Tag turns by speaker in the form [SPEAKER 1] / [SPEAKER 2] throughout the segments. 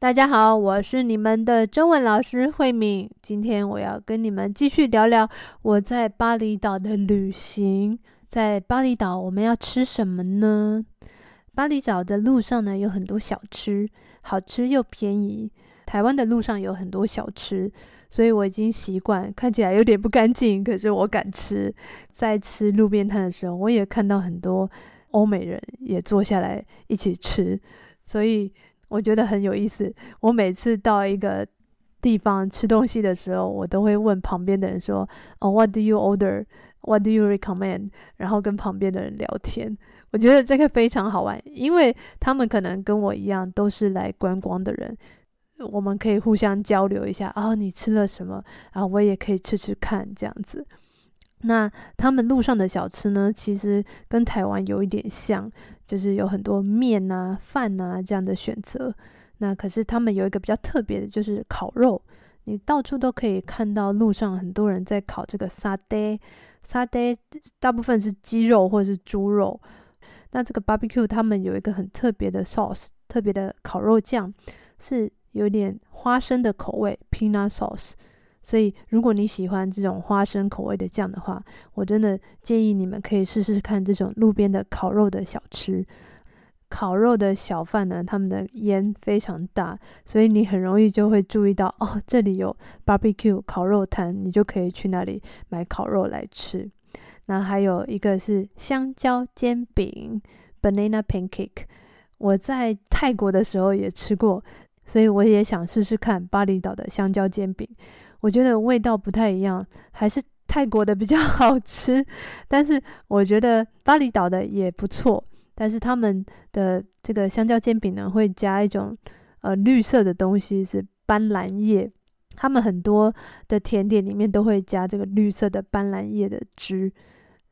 [SPEAKER 1] 大家好，我是你们的中文老师慧敏。今天我要跟你们继续聊聊我在巴厘岛的旅行。在巴厘岛，我们要吃什么呢？巴厘岛的路上呢，有很多小吃，好吃又便宜。台湾的路上有很多小吃，所以我已经习惯，看起来有点不干净，可是我敢吃。在吃路边摊的时候，我也看到很多欧美人也坐下来一起吃，所以。我觉得很有意思。我每次到一个地方吃东西的时候，我都会问旁边的人说：“哦，What do you order? What do you recommend?” 然后跟旁边的人聊天。我觉得这个非常好玩，因为他们可能跟我一样都是来观光的人，我们可以互相交流一下。啊，你吃了什么？然后我也可以吃吃看，这样子。那他们路上的小吃呢，其实跟台湾有一点像，就是有很多面啊、饭啊这样的选择。那可是他们有一个比较特别的，就是烤肉。你到处都可以看到路上很多人在烤这个沙爹，沙爹大部分是鸡肉或者是猪肉。那这个 barbecue 他们有一个很特别的 sauce，特别的烤肉酱，是有点花生的口味，peanut sauce。所以，如果你喜欢这种花生口味的酱的话，我真的建议你们可以试试看这种路边的烤肉的小吃。烤肉的小贩呢，他们的烟非常大，所以你很容易就会注意到哦，这里有 barbecue 烤肉摊，你就可以去那里买烤肉来吃。那还有一个是香蕉煎饼 （banana pancake），我在泰国的时候也吃过，所以我也想试试看巴厘岛的香蕉煎饼。我觉得味道不太一样，还是泰国的比较 好吃。但是我觉得巴厘岛的也不错。但是他们的这个香蕉煎饼呢，会加一种呃绿色的东西，是斑斓叶。他们很多的甜点里面都会加这个绿色的斑斓叶的汁，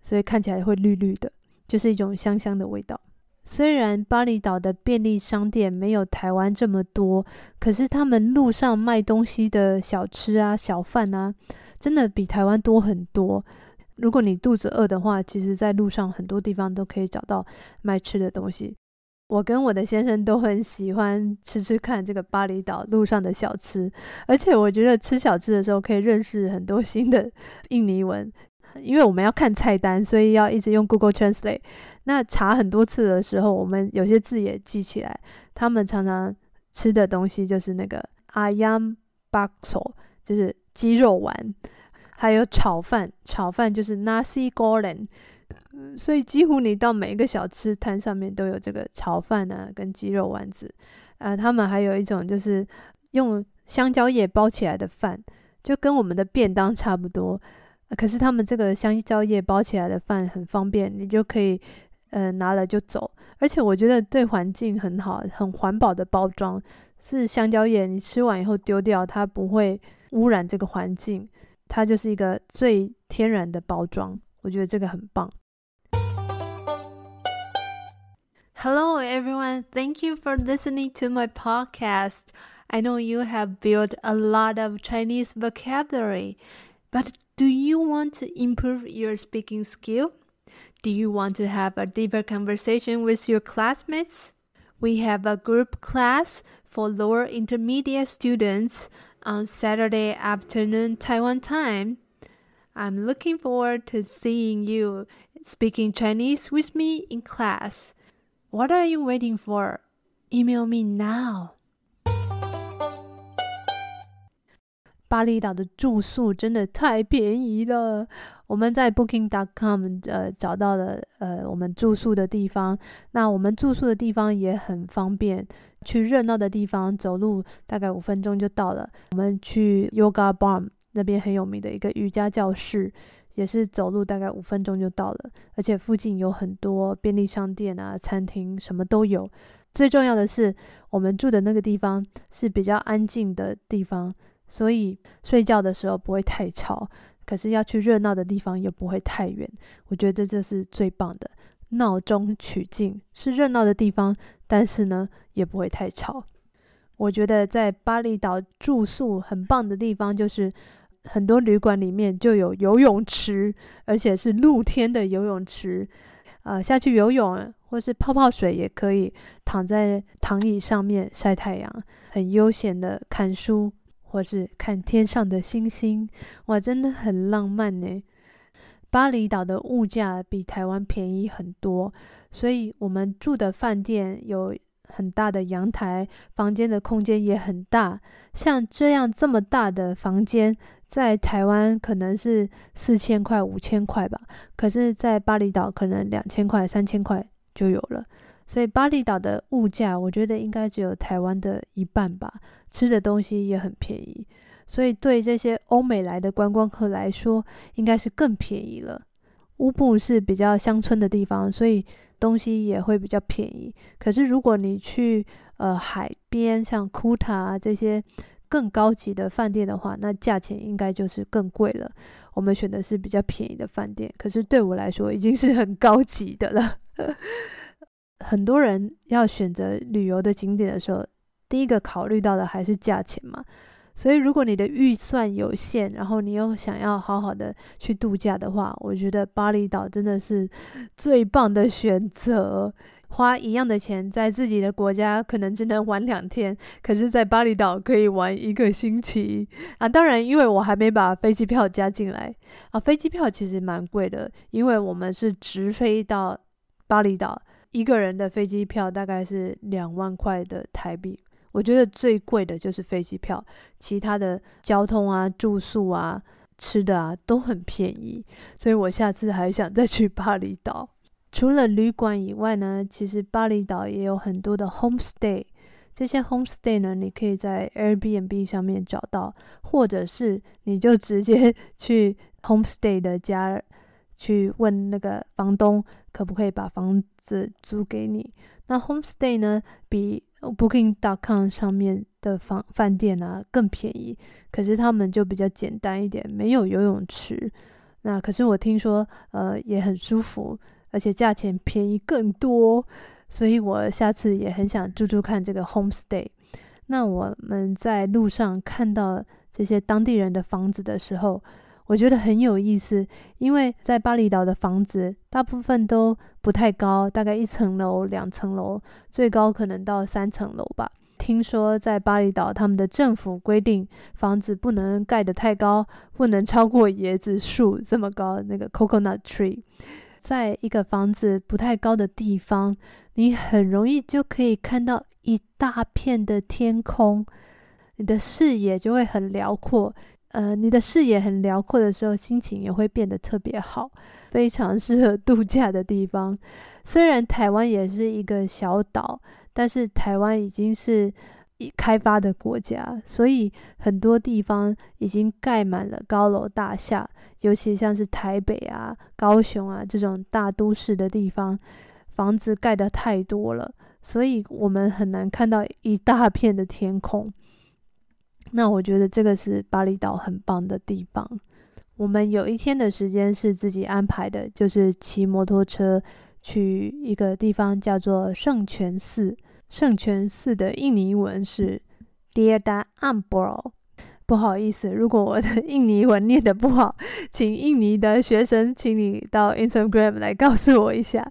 [SPEAKER 1] 所以看起来会绿绿的，就是一种香香的味道。虽然巴厘岛的便利商店没有台湾这么多，可是他们路上卖东西的小吃啊、小贩啊，真的比台湾多很多。如果你肚子饿的话，其实在路上很多地方都可以找到卖吃的东西。我跟我的先生都很喜欢吃吃看这个巴厘岛路上的小吃，而且我觉得吃小吃的时候可以认识很多新的 印尼文。因为我们要看菜单，所以要一直用 Google Translate。那查很多次的时候，我们有些字也记起来。他们常常吃的东西就是那个 Ayam Bakso，就是鸡肉丸，还有炒饭。炒饭就是 Nasi Goreng。所以几乎你到每一个小吃摊上面都有这个炒饭啊，跟鸡肉丸子。啊，他们还有一种就是用香蕉叶包起来的饭，就跟我们的便当差不多。可是他们这个香蕉叶包起来的饭很方便，你就可以呃拿了就走，而且我觉得对环境很好，很环保的包装。是香蕉叶，你吃完以后丢掉，它不会污染这个环境，它就是一个最天然的包装。我觉得这个很棒。Hello everyone, thank you for listening to my podcast. I know you have built a lot of Chinese vocabulary. But do you want to improve your speaking skill? Do you want to have a deeper conversation with your classmates? We have a group class for lower intermediate students on Saturday afternoon Taiwan time. I'm looking forward to seeing you speaking Chinese with me in class. What are you waiting for? Email me now. 巴厘岛的住宿真的太便宜了。我们在 Booking.com 呃找到了呃我们住宿的地方。那我们住宿的地方也很方便，去热闹的地方走路大概五分钟就到了。我们去 Yoga Bar 那边很有名的一个瑜伽教室，也是走路大概五分钟就到了。而且附近有很多便利商店啊、餐厅，什么都有。最重要的是，我们住的那个地方是比较安静的地方。所以睡觉的时候不会太吵，可是要去热闹的地方又不会太远。我觉得这就是最棒的，闹中取静，是热闹的地方，但是呢也不会太吵。我觉得在巴厘岛住宿很棒的地方就是，很多旅馆里面就有游泳池，而且是露天的游泳池。呃下去游泳，或是泡泡水也可以，躺在躺椅上面晒太阳，很悠闲的看书，或是看天上的星星，哇，真的很浪漫呢。巴厘岛的物价比台湾便宜很多，所以我们住的饭店有很大的阳台，房间的空间也很大。像这样这么大的房间，在台湾可能是四千块、五千块吧，可是，在巴厘岛可能两千块、三千块就有了。所以巴厘岛的物价，我觉得应该只有台湾的一半吧。吃的东西也很便宜。所以，对这些欧美来的观光客来说，应该是更便宜了。乌布是比较乡村的地方，所以东西也会比较便宜。可是，如果你去呃海边，像库塔啊这些更高级的饭店的话，那价钱应该就是更贵了。我们选的是比较便宜的饭店，可是对我来说已经是很高级的了。很多人要选择旅游的景点的时候，第一个考虑到的还是价钱嘛。所以，如果你的预算有限，然后你又想要好好的去度假的话，我觉得巴厘岛真的是最棒的选择。花一样的钱，在自己的国家可能只能玩两天，可是，在巴厘岛可以玩一个星期啊！当然，因为我还没把飞机票加进来啊，飞机票其实蛮贵的，因为我们是直飞到巴厘岛，一个人的飞机票大概是两万块的台币。我觉得最贵的就是飞机票，其他的交通啊、住宿啊、吃的啊都很便宜，所以我下次还想再去巴厘岛。除了旅馆以外呢，其实巴厘岛也有很多的 homestay，这些 homestay 呢，你可以在 Airbnb 上面找到，或者是你就直接 去 homestay 的家去问那个房东可不可以把房子租给你。那 homestay 呢，比 Booking.com 上面的房饭店啊更便宜，可是他们就比较简单一点，没有游泳池。那可是我听说，呃，也很舒服，而且价钱便宜更多，所以我下次也很想住住看这个 homestay。那我们在路上看到这些当地人的房子的时候，我觉得很有意思，因为在巴厘岛的房子大部分都不太高，大概一层楼、两层楼，最高可能到三层楼吧。听说在巴厘岛，他们的政府规定房子不能盖得太高，不能超过椰子树这么高，那个 coconut tree。在一个房子不太高的地方，你很容易就可以看到一大片的天空，你的视野就会很辽阔。呃，你的视野很辽阔的时候，心情也会变得特别好，非常适合度假的地方。虽然台湾也是一个小岛，但是台湾已经是已开发的国家，所以很多地方已经盖满了高楼大厦，尤其像是台北啊、高雄啊这种大都市的地方，房子盖得太多了，所以我们很难看到一大片的天空。那我觉得这个是巴厘岛很棒的地方。我们有一天的时间是自己安排的，就是骑摩托车去一个地方叫做圣泉寺。圣泉寺的印尼文是 Tirtha Ambro”。不好意思，如果我的印尼文念得不好，请印尼的学生，请你到 Instagram 来告诉我一下。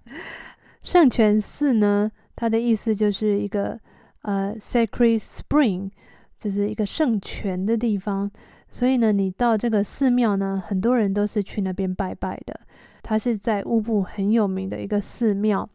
[SPEAKER 1] 圣泉寺呢，它的意思就是一个呃 Sacred Spring。这是一个圣泉的地方，所以呢，你到这个寺庙呢，很多人都是去那边拜拜的。它是在乌布很有名的一个寺庙。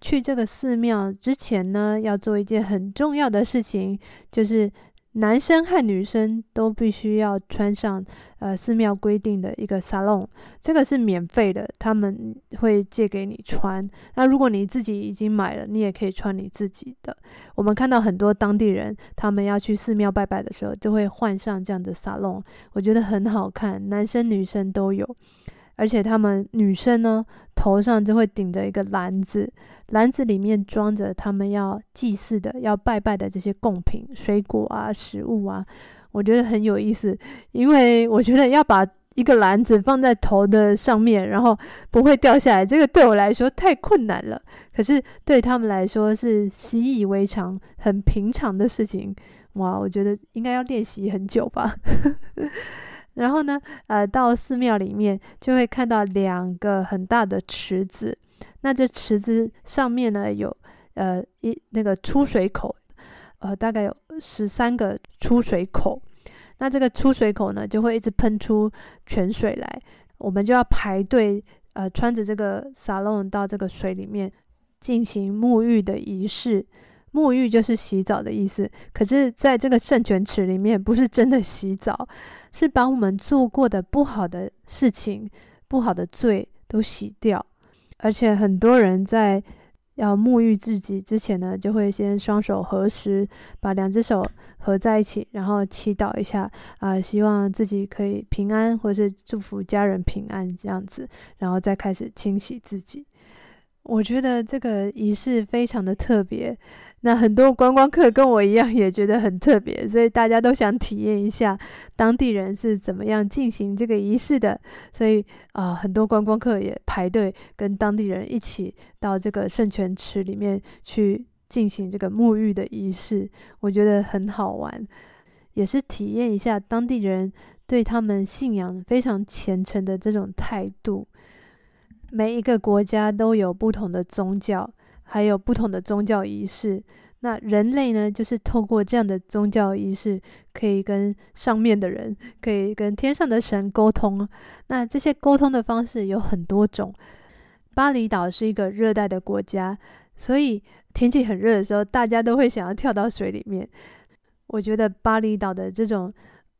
[SPEAKER 1] 去这个寺庙之前呢，要做一件很重要的事情，就是。男生和女生都必须要穿上呃寺庙规定的一个 sarong，这个是免费的，他们会借给你穿。那如果你自己已经买了，你也可以穿你自己的。我们看到很多当地人，他们要去寺庙拜拜的时候，就会换上这样的 sarong，我觉得很好看，男生女生都有。而且他们女生呢，头上就会顶着一个篮子，篮子里面装着他们要祭祀的、要拜拜的这些贡品、水果啊、食物啊。我觉得很有意思，因为我觉得要把一个篮子放在头的上面，然后不会掉下来，这个对我来说太困难了。可是对他们来说是习以为常、很平常的事情。哇，我觉得应该要练习很久吧。然后呢，呃，到寺庙里面就会看到两个很大的池子，那这池子上面呢，有呃一那个出水口，呃大概有十三个出水口。那这个出水口呢，就会一直喷出泉水来，我们就要排队，呃，穿着这个撒隆到这个水里面进行沐浴的仪式。沐浴就是洗澡的意思，可是在这个圣泉池里面，不是真的洗澡，是把我们做过的不好的事情、不好的罪都洗掉。而且很多人在要沐浴自己之前呢，就会先双手合十，把两只手。合在一起，然后祈祷一下啊、希望自己可以平安，或是祝福家人平安这样子，然后再开始清洗自己。我觉得这个仪式非常的特别，那很多观光客跟我一样也觉得很特别，所以大家都想体验一下当地人是怎么样进行这个仪式的。所以啊、很多观光客也排队跟当地人一起到这个圣泉池里面去。进行这个沐浴的仪式，我觉得很好玩，也是体验一下当地人对他们信仰非常虔诚的这种态度。每一个国家都有不同的宗教，还有不同的宗教仪式。那人类呢，就是透过这样的宗教仪式，可以跟上面的人，可以跟天上的神沟通。那这些沟通的方式有很多种。巴厘岛是一个热带的国家，所以。天气很热的时候，大家都会想要跳到水里面。我觉得巴厘岛的这种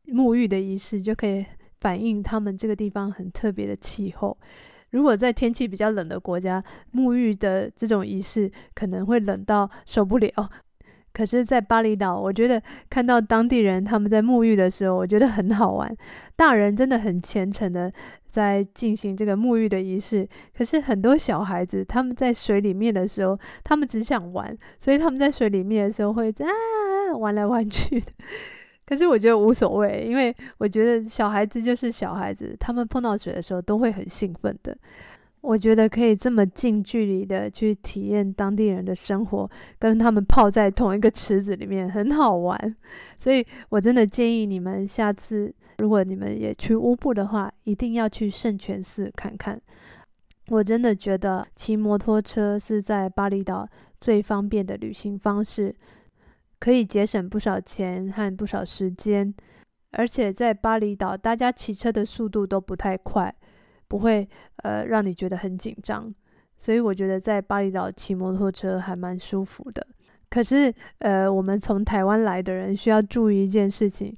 [SPEAKER 1] 沐浴的仪式，就可以反映他们这个地方很特别的气候。如果在天气比较冷的国家，沐浴的这种仪式可能会冷到受不了。可是，在巴厘岛，我觉得看到当地人他们在沐浴的时候，我觉得很好玩。大人真的很虔诚的在进行这个沐浴的仪式，可是很多小孩子他们在水里面的时候，他们只想玩，所以他们在水里面的时候会啊玩来玩去的。可是我觉得无所谓，因为我觉得小孩子就是小孩子，他们碰到水的时候都会很兴奋的。我觉得可以这么近距离的去体验当地人的生活，跟他们泡在同一个池子里面，很好玩。所以我真的建议你们下次，如果你们也去乌布的话，一定要去圣泉寺看看。我真的觉得骑摩托车是在巴厘岛最方便的旅行方式，可以节省不少钱和不少时间，而且在巴厘岛，大家骑车的速度都不太快。不会呃让你觉得很紧张，所以我觉得在巴厘岛骑摩托车还蛮舒服的。可是呃，我们从台湾来的人需要注意一件事情：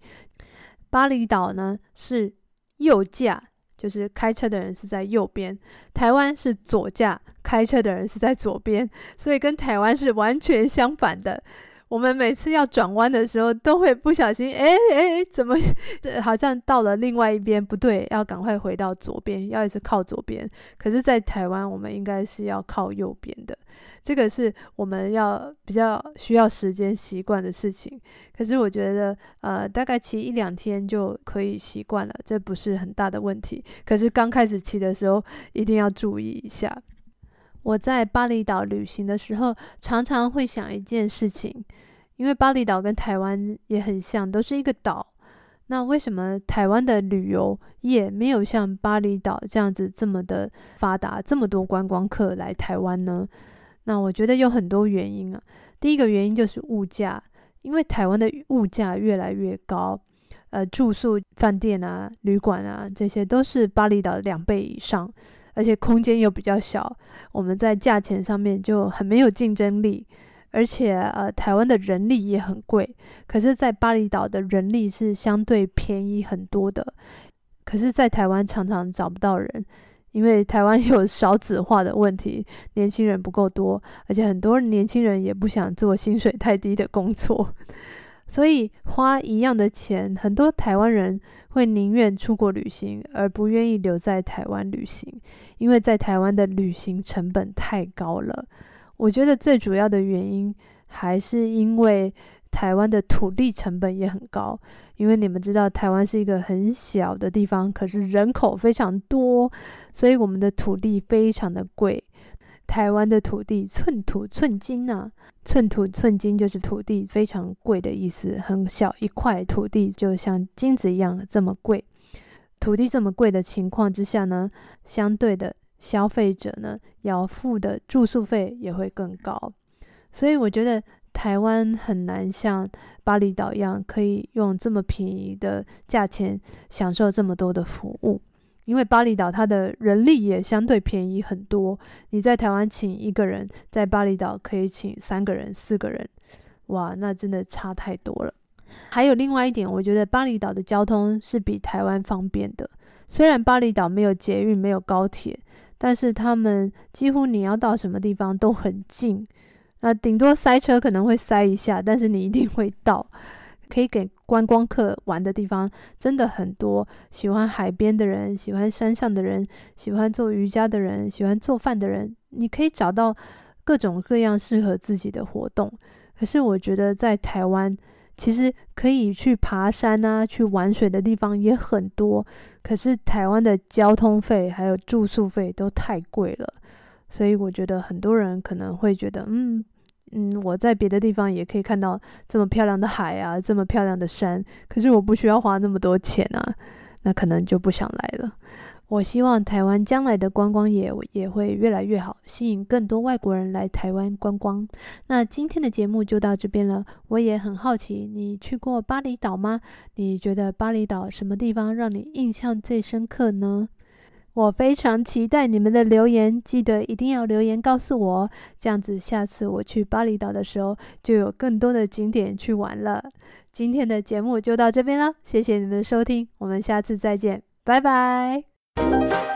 [SPEAKER 1] 巴厘岛呢是右驾，就是开车的人是在右边；台湾是左驾，开车的人是在左边，所以跟台湾是完全相反的。我们每次要转弯的时候，都会不小心，哎哎，怎么 好像到了另外一边？不对，要赶快回到左边，要一直靠左边。可是，在台湾，我们应该是要靠右边的。这个是我们要比较需要时间习惯的事情。可是，我觉得，呃，大概骑一两天就可以习惯了，这不是很大的问题。可是，刚开始骑的时候，一定要注意一下。我在巴厘岛旅行的时候，常常会想一件事情，因为巴厘岛跟台湾也很像，都是一个岛。那为什么台湾的旅游业没有像巴厘岛这样子这么的发达，这么多观光客来台湾呢？那我觉得有很多原因啊。第一个原因就是物价，因为台湾的物价越来越高，呃，住宿饭店啊、旅馆啊，这些都是巴厘岛两倍以上。而且空间又比较小，我们在价钱上面就很没有竞争力。而且呃，台湾的人力也很贵，可是，在巴厘岛的人力是相对便宜很多的。可是，在台湾常常找不到人，因为台湾 有少子化的问题，年轻人不够多，而且很多年轻人也不想做薪水太低的工作。所以花一样的钱，很多台湾人会宁愿出国旅行，而不愿意留在台湾旅行，因为在台湾的旅行成本太高了。我觉得最主要的原因还是因为台湾的土地成本也很高，因为你们知道台湾是一个很小的地方，可是人口非常多，所以我们的土地非常的贵。台湾的土地寸土寸金啊，寸土寸金就是土地非常贵的意思。很小一块土地就像金子一样这么贵。土地这么贵的情况之下呢，相对的消费者呢要付的住宿费也会更高。所以我觉得台湾很难像巴厘岛一样，可以用这么便宜的价钱享受这么多的服务。因为巴厘岛它的人力也相对便宜很多，你在台湾请一个人，在巴厘岛可以请三个人、四个人，哇，那真的差太多了。还有另外一点，我觉得巴厘岛的交通是比台湾方便的。虽然巴厘岛没有捷运、没有高铁，但是他们几乎你要到什么地方都很近，那顶多塞车可能会塞一下，但是你一定会到。可以给观光客玩的地方真的很多，喜欢海边的人，喜欢山上的人，喜欢做瑜伽的人，喜欢做饭的人，你可以找到各种各样适合自己的活动。可是我觉得在台湾，其实可以去爬山啊，去玩水的地方也很多。可是台湾的交通费还有住宿费都太贵了，所以我觉得很多人可能会觉得，嗯。嗯，我在别的地方也可以看到这么漂亮的海啊，这么漂亮的山，可是我不需要花那么多钱啊，那可能就不想来了。我希望台湾将来的观光业也会越来越好，吸引更多外国人来台湾观光。那今天的节目就到这边了。我也很好奇，你去过巴厘岛吗？你觉得巴厘岛什么地方让你印象最深刻呢？我非常期待你们的留言，记得一定要留言告诉我，这样子下次我去巴厘岛的时候就有更多的景点去玩了。今天的节目就到这边了，谢谢你们的收听，我们下次再见，拜拜。